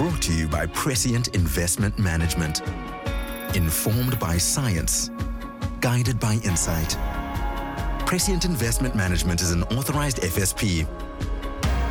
Brought to you by Prescient Investment Management. Informed by science, guided by insight. Prescient Investment Management is an authorized FSP.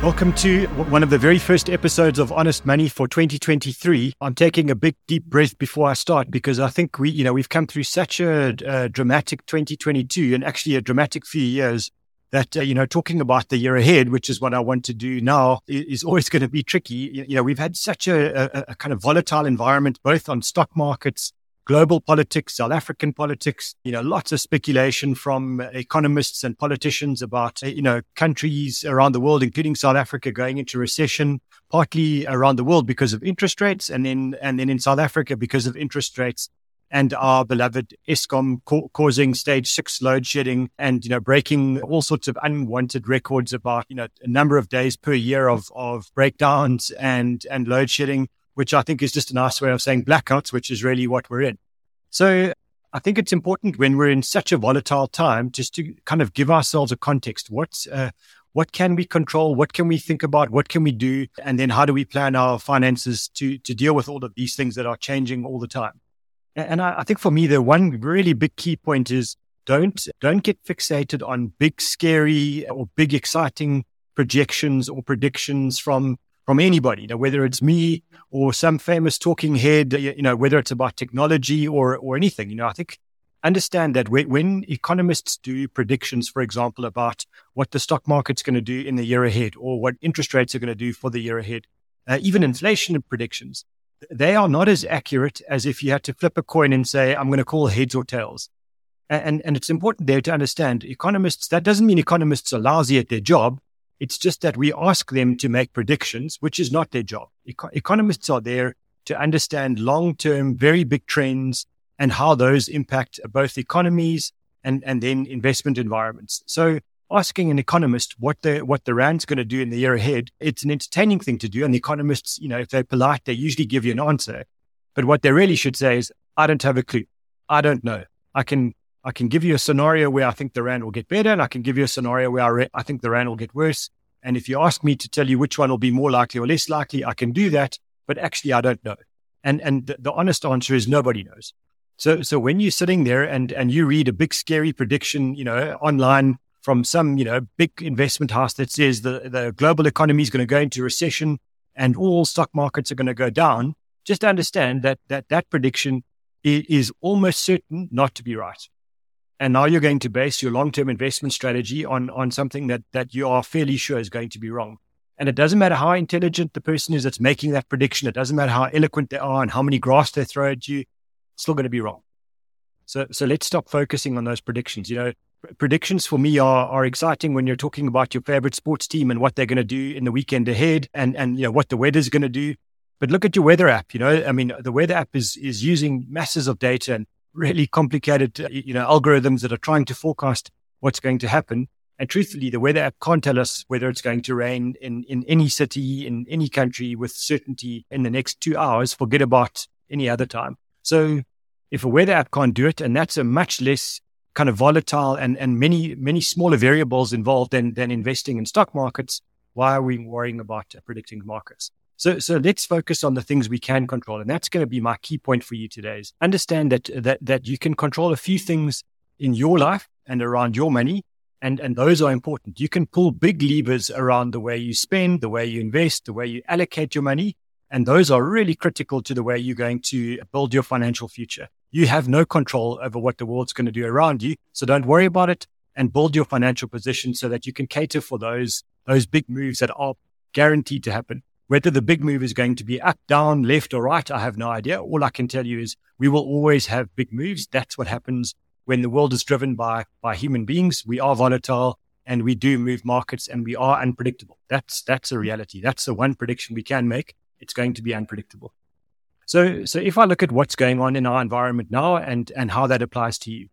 Welcome to one of the very first episodes of Honest Money for 2023. I'm taking a big deep breath before I start because I think we, you know, we've come through such a, a dramatic 2022 and actually a dramatic few years that uh, you know talking about the year ahead which is what i want to do now is always going to be tricky. You know we've had such a, a, a, kind of volatile environment both on stock markets global politics south african politics you know lots of speculation from economists and politicians about uh, you know countries around the world including south africa going into recession partly around the world because of interest rates and then and then in south africa because of interest rates and our beloved Eskom ca- causing stage six load shedding and, you know, breaking all sorts of unwanted records about, you know, a number of days per year of, of breakdowns and, and load shedding, which I think is just a nice way of saying blackouts, which is really what we're in. So I think it's important when we're in such a volatile time just to kind of give ourselves a context. What's, uh, what can we control? What can we think about? What can we do? And then how do we plan our finances to, to deal with all of these things that are changing all the time? And I, I think for me, the one really big key point is don't don't get fixated on big, scary or big, exciting projections or predictions from from anybody. You know, whether it's me or some famous talking head. You know, whether it's about technology or or anything. You know, I think understand that when economists do predictions, for example, about what the stock market's going to do in the year ahead or what interest rates are going to do for the year ahead, uh, even inflation predictions, they are not as accurate as if you had to flip a coin and say, I'm going to call heads or tails. And, and it's important there to understand economists, that doesn't mean economists are lousy at their job. It's just that we ask them to make predictions, which is not their job. Eco- economists are there to understand long term, very big trends and how those impact both economies and, and then investment environments. So asking an economist what the what the rand's going to do in the year ahead, it's an entertaining thing to do. And the economists, you know, if they're polite, they usually give you an answer. But what they really should say is, I don't have a clue. I don't know. I can I can give you a scenario where I think the rand will get better, and I can give you a scenario where I, re- I think the rand will get worse. And if you ask me to tell you which one will be more likely or less likely, I can do that. But actually, I don't know. And and the, the honest answer is nobody knows. So so when you're sitting there and and you read a big scary prediction, you know, online from some, you know, big investment house that says the, the global economy is going to go into recession and all stock markets are going to go down, just understand that that, that prediction is almost certain not to be right. And now you're going to base your long-term investment strategy on, on something that, that you are fairly sure is going to be wrong. And it doesn't matter how intelligent the person is that's making that prediction. It doesn't matter how eloquent they are and how many graphs they throw at you. It's still going to be wrong. So, so let's stop focusing on those predictions. You know, predictions for me are, are exciting when you're talking about your favorite sports team and what they're going to do in the weekend ahead and, and you know, what the weather's going to do. But look at your weather app. You know, I mean, the weather app is, is using masses of data and really complicated, uh, you know, algorithms that are trying to forecast what's going to happen. And truthfully, the weather app can't tell us whether it's going to rain in, in any city, in any country with certainty in the next two hours. Forget about any other time. So if a weather app can't do it, and that's a much less kind of volatile and, and many, many smaller variables involved than, than investing in stock markets, why are we worrying about uh, predicting markets? So, so let's focus on the things we can control. And that's going to be my key point for you today is understand that, that, that you can control a few things in your life and around your money. And, and those are important. You can pull big levers around the way you spend, the way you invest, the way you allocate your money. And those are really critical to the way you're going to build your financial future. You have no control over what the world's going to do around you. So don't worry about it and build your financial position so that you can cater for those, those big moves that are guaranteed to happen. Whether the big move is going to be up, down, left or right, I have no idea. All I can tell you is we will always have big moves. That's what happens when the world is driven by, by human beings. We are volatile and we do move markets and we are unpredictable. That's, that's a reality. That's the one prediction we can make. It's going to be unpredictable. So, so if I look at what's going on in our environment now and, and how that applies to you,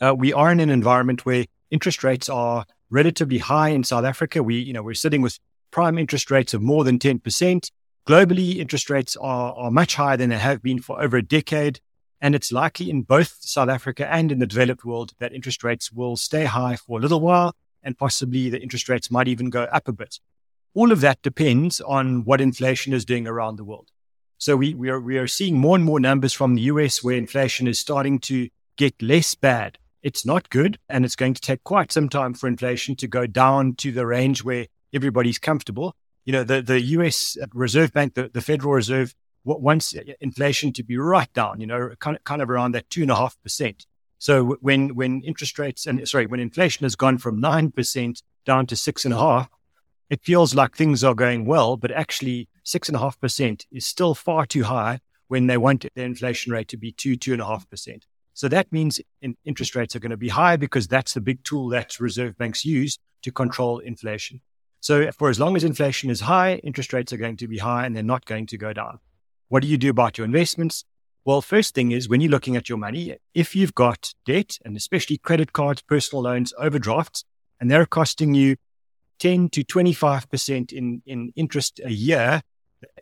uh, we are in an environment where interest rates are relatively high in South Africa. We, you know, we're sitting with prime interest rates of more than 10%. Globally, interest rates are, are much higher than they have been for over a decade. And it's likely in both South Africa and in the developed world that interest rates will stay high for a little while and possibly the interest rates might even go up a bit. all of that depends on what inflation is doing around the world. So we, we, are, we are seeing more and more numbers from the US where inflation is starting to get less bad. It's not good, and it's going to take quite some time for inflation to go down to the range where everybody's comfortable. You know, the, the US Reserve Bank, the, the Federal Reserve, wants uh, uh, inflation to be right down, you know, kind of, kind of around that two and a half percent. So when when interest rates and sorry, when inflation has gone from nine percent down to 6.5, it feels like things are going well, but actually six and a half percent is still far too high when they want the inflation rate to be two, two and a half percent. So that means interest rates are going to be high because that's the big tool that reserve banks use to control inflation. So for as long as inflation is high, interest rates are going to be high and they're not going to go down. What do you do about your investments? Well, first thing is when you're looking at your money, if you've got debt and especially credit cards, personal loans, overdrafts, and they're costing you 10 to 25% in, in interest a year,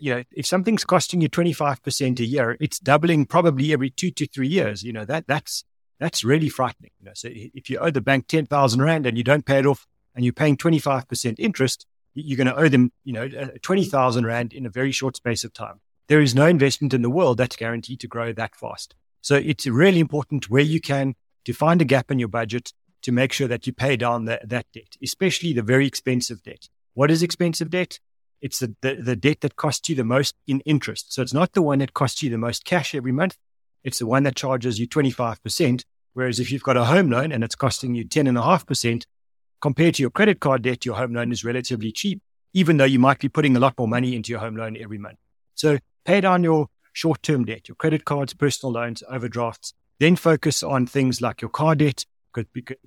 you know, if something's costing you 25% a year, it's doubling probably every two to three years. You know, that that's that's really frightening. You know, so if you owe the bank 10,000 Rand and you don't pay it off and you're paying 25% interest, you're going to owe them, you know, 20,000 Rand in a very short space of time. There is no investment in the world that's guaranteed to grow that fast. So it's really important where you can to find a gap in your budget to make sure that you pay down the, that debt, especially the very expensive debt. What is expensive debt? It's the, the, the debt that costs you the most in interest. So it's not the one that costs you the most cash every month. It's the one that charges you 25%. Whereas if you've got a home loan and it's costing you 10.5%, compared to your credit card debt, your home loan is relatively cheap, even though you might be putting a lot more money into your home loan every month. So pay down your short term debt, your credit cards, personal loans, overdrafts. Then focus on things like your car debt,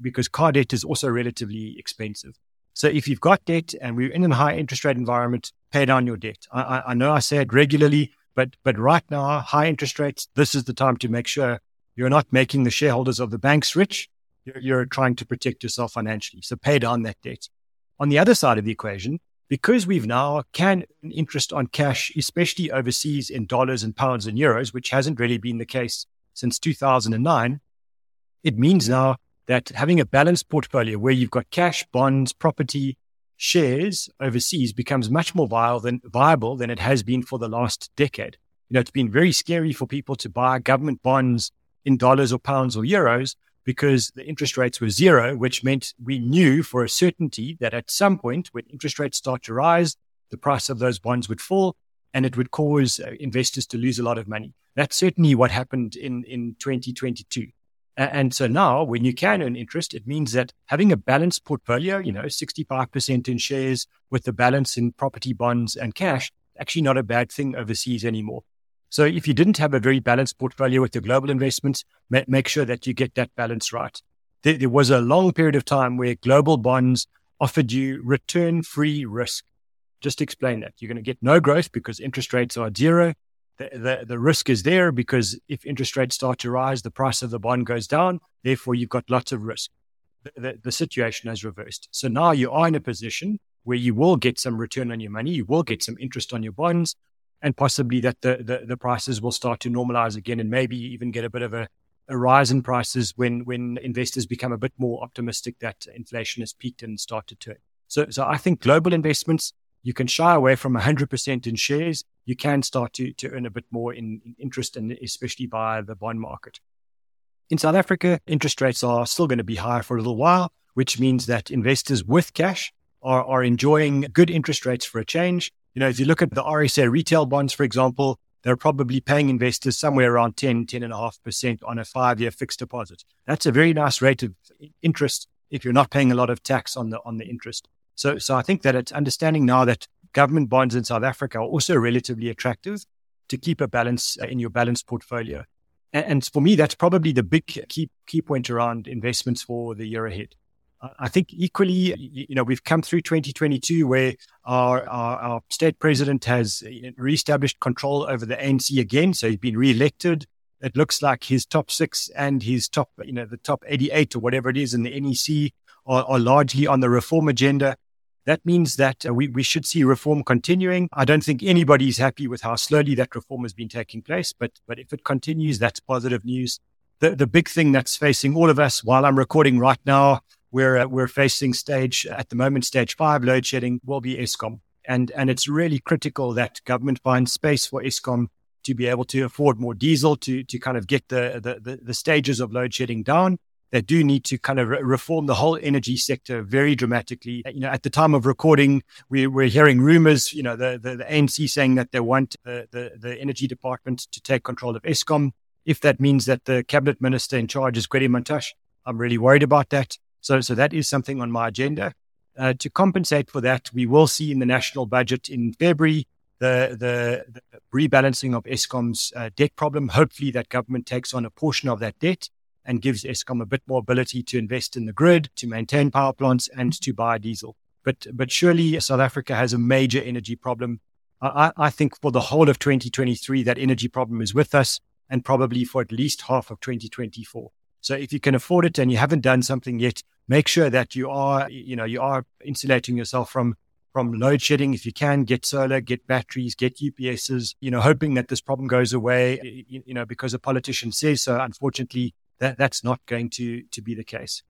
because, car debt is also relatively expensive. So if you've got debt and we're in a high interest rate environment, pay down your debt. I, I, I know I say it regularly, but but right now, high interest rates, this is the time to make sure you're not making the shareholders of the banks rich. You're, you're trying to protect yourself financially. So pay down that debt. On the other side of the equation, because we've now can interest on cash, especially overseas in dollars and pounds and euros, which hasn't really been the case since 2009, it means now that having a balanced portfolio where you've got cash, bonds, property, shares overseas becomes much more viable than, it has been for the last decade. You know, it's been very scary for people to buy government bonds in dollars or pounds or euros because the interest rates were zero, which meant we knew for a certainty that at some point when interest rates start to rise, the price of those bonds would fall and it would cause uh, investors to lose a lot of money. That's certainly what happened in, in 2022. And so now when you can earn interest, it means that having a balanced portfolio, you know, 65% in shares with the balance in property, bonds and cash, actually not a bad thing overseas anymore. So if you didn't have a very balanced portfolio with your global investments, make sure that you get that balance right. There, there was a long period of time where global bonds offered you return free risk. Just explain that. You're going to get no growth because interest rates are zero. The, the, risk is there because if interest rates start to rise, the price of the bond goes down. Therefore, you've got lots of risk. The, the, the situation has reversed. So now you are in a position where you will get some return on your money. You will get some interest on your bonds and possibly that the, the, the, prices will start to normalize again and maybe even get a bit of a, a rise in prices when, when investors become a bit more optimistic that inflation has peaked and started to. So, so I think global investments, you can shy away from 100% in shares. You can start to, to earn a bit more in, in interest and especially via the bond market. In South Africa, interest rates are still going to be high for a little while, which means that investors with cash are, are enjoying good interest rates for a change. You know, if you look at the RSA retail bonds, for example, they're probably paying investors somewhere around 10, 10.5% on a five year fixed deposit. That's a very nice rate of interest if you're not paying a lot of tax on the, on the interest. So, so I think that it's understanding now that government bonds in South Africa are also relatively attractive to keep a balance uh, in your balanced portfolio. And, and for me, that's probably the big key, key point around investments for the year ahead. I think equally, you know, we've come through 2022 where our, our, our state president has uh, reestablished control over the ANC again. So he's been re-elected. It looks like his top six and his top, you know, the top 88 or whatever it is in the NEC are, are largely on the reform agenda. That means that uh, we, we should see reform continuing. I don't think anybody is happy with how slowly that reform has been taking place, but, but if it continues, that's positive news. The, the big thing that's facing all of us while I'm recording right now we're uh, we're facing stage at the moment stage five load shedding will be Eskom. And, and it's really critical that government finds space for Eskom to be able to afford more diesel to, to kind of get the, the, the, the stages of load shedding down. They do need to kind of re- reform the whole energy sector very dramatically. You know, at the time of recording, we, we're hearing rumors, you know, the, the, the ANC saying that they want the, the, the energy department to take control of Eskom. If that means that the cabinet minister in charge is Gwede Mantashe, I'm really worried about that. So, so that is something on my agenda. Uh, to compensate for that, we will see in the national budget in February the, the, the rebalancing of Eskom's uh, debt problem. Hopefully, that government takes on a portion of that debt and gives Eskom a bit more ability to invest in the grid, to maintain power plants, and to buy diesel. But, but surely South Africa has a major energy problem. I, I think for the whole of 2023, that energy problem is with us, and probably for at least half of 2024. So if you can afford it and you haven't done something yet, make sure that you are, you know, you are insulating yourself from from load shedding. If you can, get solar, get batteries, get UPSs, you know, hoping that this problem goes away, you, you know, because a politician says so. Unfortunately, that, that's not going to, to be the case.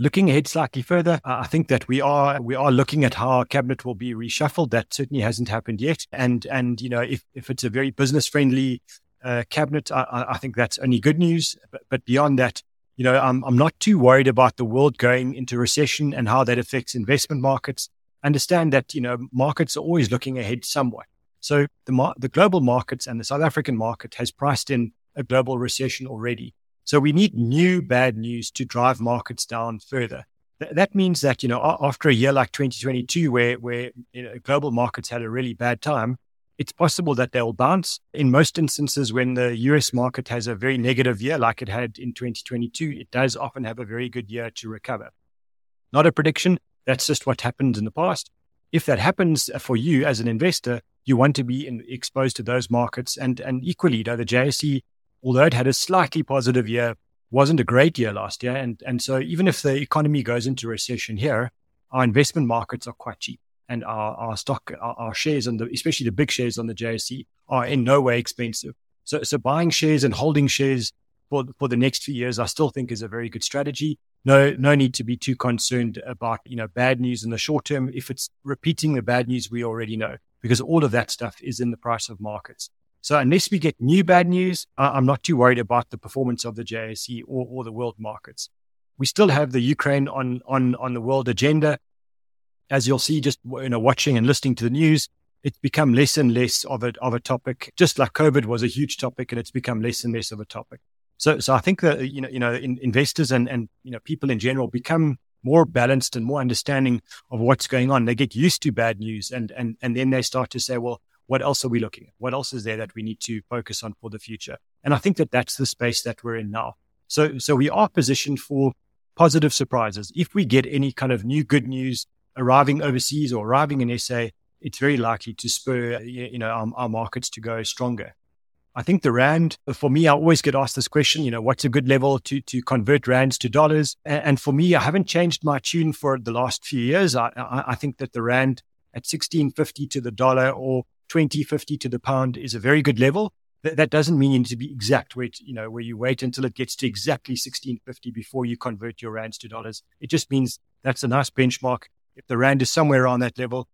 Looking ahead slightly further, I think that we are we are looking at how cabinet will be reshuffled. That certainly hasn't happened yet. And and you know if, if it's a very business friendly uh, cabinet, I, I, think that's only good news. But, but beyond that, you know, I'm, I'm not too worried about the world going into recession and how that affects investment markets. Understand that, you know, markets are always looking ahead somewhat. So the, mar- the global markets and the South African market has priced in a global recession already. So we need new bad news to drive markets down further. Th- that means that, you know, after a year like 2022, where, where you know, global markets had a really bad time, it's possible that they'll bounce. In most instances, when the US market has a very negative year, like it had in 2022, it does often have a very good year to recover. Not a prediction. That's just what happened in the past. If that happens for you as an investor, you want to be in, exposed to those markets. And, and equally, though, the JSE, although it had a slightly positive year, wasn't a great year last year. And, and so even if the economy goes into recession here, our investment markets are quite cheap and our, our stock, our, our shares, and especially the big shares on the JSE, are in no way expensive. So, so buying shares and holding shares for for the next few years, I still think is a very good strategy. No, no need to be too concerned about you know bad news in the short term if it's repeating the bad news we already know, because all of that stuff is in the price of markets. So unless we get new bad news, I'm not too worried about the performance of the JSE or, or the world markets. We still have the Ukraine on on on the world agenda as you'll see, just you know, watching and listening to the news, it's become less and less of a of a topic. Just like COVID was a huge topic, and it's become less and less of a topic. So, so I think that you know, you know, in, investors and and you know, people in general become more balanced and more understanding of what's going on. They get used to bad news, and and and then they start to say, well, what else are we looking at? What else is there that we need to focus on for the future? And I think that that's the space that we're in now. So, so we are positioned for positive surprises. If we get any kind of new good news arriving overseas or arriving in SA, it's very likely to spur you know our, our, markets to go stronger. I think the rand, for me, I always get asked this question. You know, what's a good level to to convert rands to dollars? And, and for me, I haven't changed my tune for the last few years. I, I, I think that the rand at sixteen fifty to the dollar or twenty fifty to the pound is a very good level. That, that doesn't mean you need to be exact where it, you know where you wait until it gets to exactly sixteen fifty before you convert your rands to dollars. It just means that's a nice benchmark if the Rand is somewhere around that level,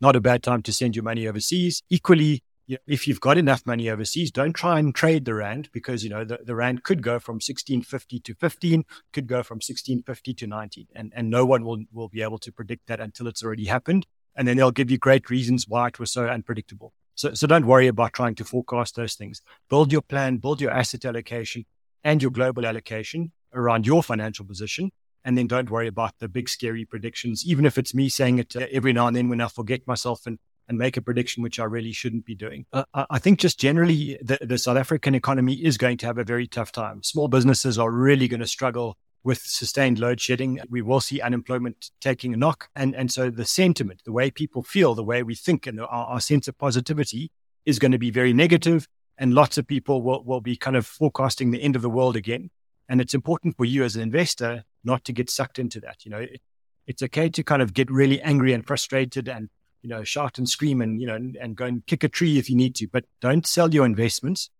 not a bad time to send your money overseas. Equally, if you've got enough money overseas, don't try and trade the Rand because, you know, the, the Rand could go from 1650 to 15, could go from 1650 to 19. And, and no one will, will be able to predict that until it's already happened. And then they'll give you great reasons why it was so unpredictable. So, so don't worry about trying to forecast those things. Build your plan, build your asset allocation and your global allocation around your financial position and then don't worry about the big scary predictions, even if it's me saying it uh, every now and then when I forget myself and, and make a prediction which I really shouldn't be doing. Uh, I think just generally the, the South African economy is going to have a very tough time. Small businesses are really going to struggle with sustained load shedding. We will see unemployment taking a knock. And, and so the sentiment, the way people feel, the way we think, and our, our sense of positivity is going to be very negative. negative, And lots of people will, will be kind of forecasting the end of the world again. And it's important for you as an investor not to get sucked into that. You know, it, it's okay to kind of get really angry and frustrated and, you know, shout and scream and, you know, and, and go and kick a tree if you need to, but don't sell your investments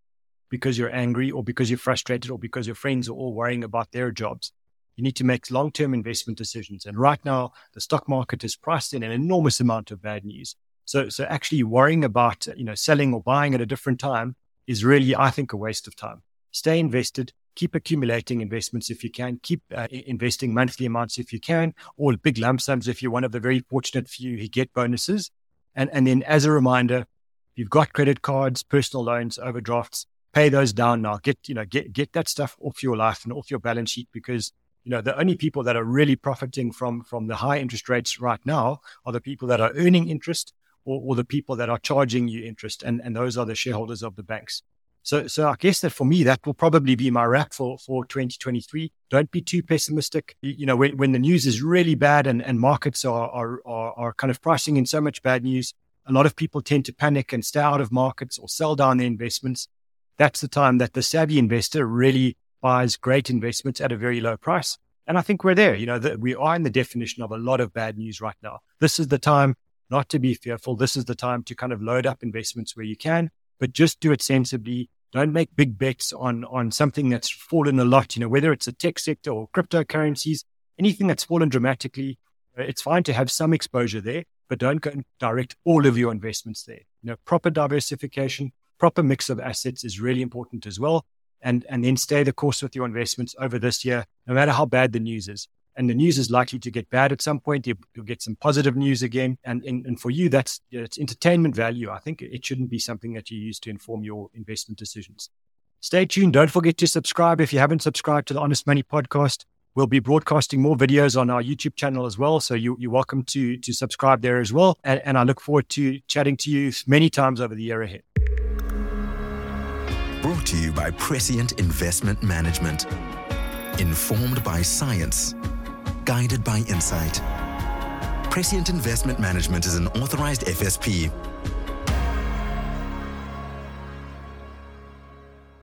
because you're angry or because you're frustrated or because your friends are all worrying about their jobs. You need to make long term investment decisions. And right now, the stock market is priced in an enormous amount of bad news. So, so actually worrying about, you know, selling or buying at a different time is really, I think, a waste of time. Stay invested, keep accumulating investments if you can, keep uh, investing monthly amounts if you can, or big lump sums if you're one of the very fortunate few who get bonuses. And, and then as a reminder, if you've got credit cards, personal loans, overdrafts, pay those down now. Get, you know, get, get that stuff off your life and off your balance sheet because you know the only people that are really profiting from from the high interest rates right now are the people that are earning interest or, or the people that are charging you interest and and those are the shareholders of the banks. So so i guess that for me that will probably be my wrap for for 2023 don't be too pessimistic. You, know when, when the news is really bad and and markets are, are are are kind of pricing in so much bad news a lot of people tend to panic and stay out of markets or sell down their investments. That's the time that the savvy investor really buys great investments at a very low price. And I think we're there. You know, that we are in the definition of a lot of bad news right now. This is the time not to be fearful. This is the time to kind of load up investments where you can, but just do it sensibly. Don't make big bets on, on something that's fallen a lot, you know, whether it's a tech sector or cryptocurrencies, anything that's fallen dramatically. Uh, it's fine to have some exposure there, but don't go and direct all of your investments there. You know, proper diversification, proper mix of assets is really important as well and, and then stay the course with your investments over this year, no matter how bad the news is. And the news is likely to get bad at some point. You, will get some positive news again. And, and, and for you, that's it's entertainment value. I think it shouldn't be something that you use to inform your investment decisions. Stay tuned. Don't forget to subscribe if you haven't subscribed to the Honest Money podcast. We'll be broadcasting more videos on our YouTube channel as well. So you, you're welcome to, to subscribe there as well. And, and I look forward to chatting to you many times over the year ahead. Brought to you by Prescient Investment Management. Informed by science, guided by insight. Prescient Investment Management is an authorized FSP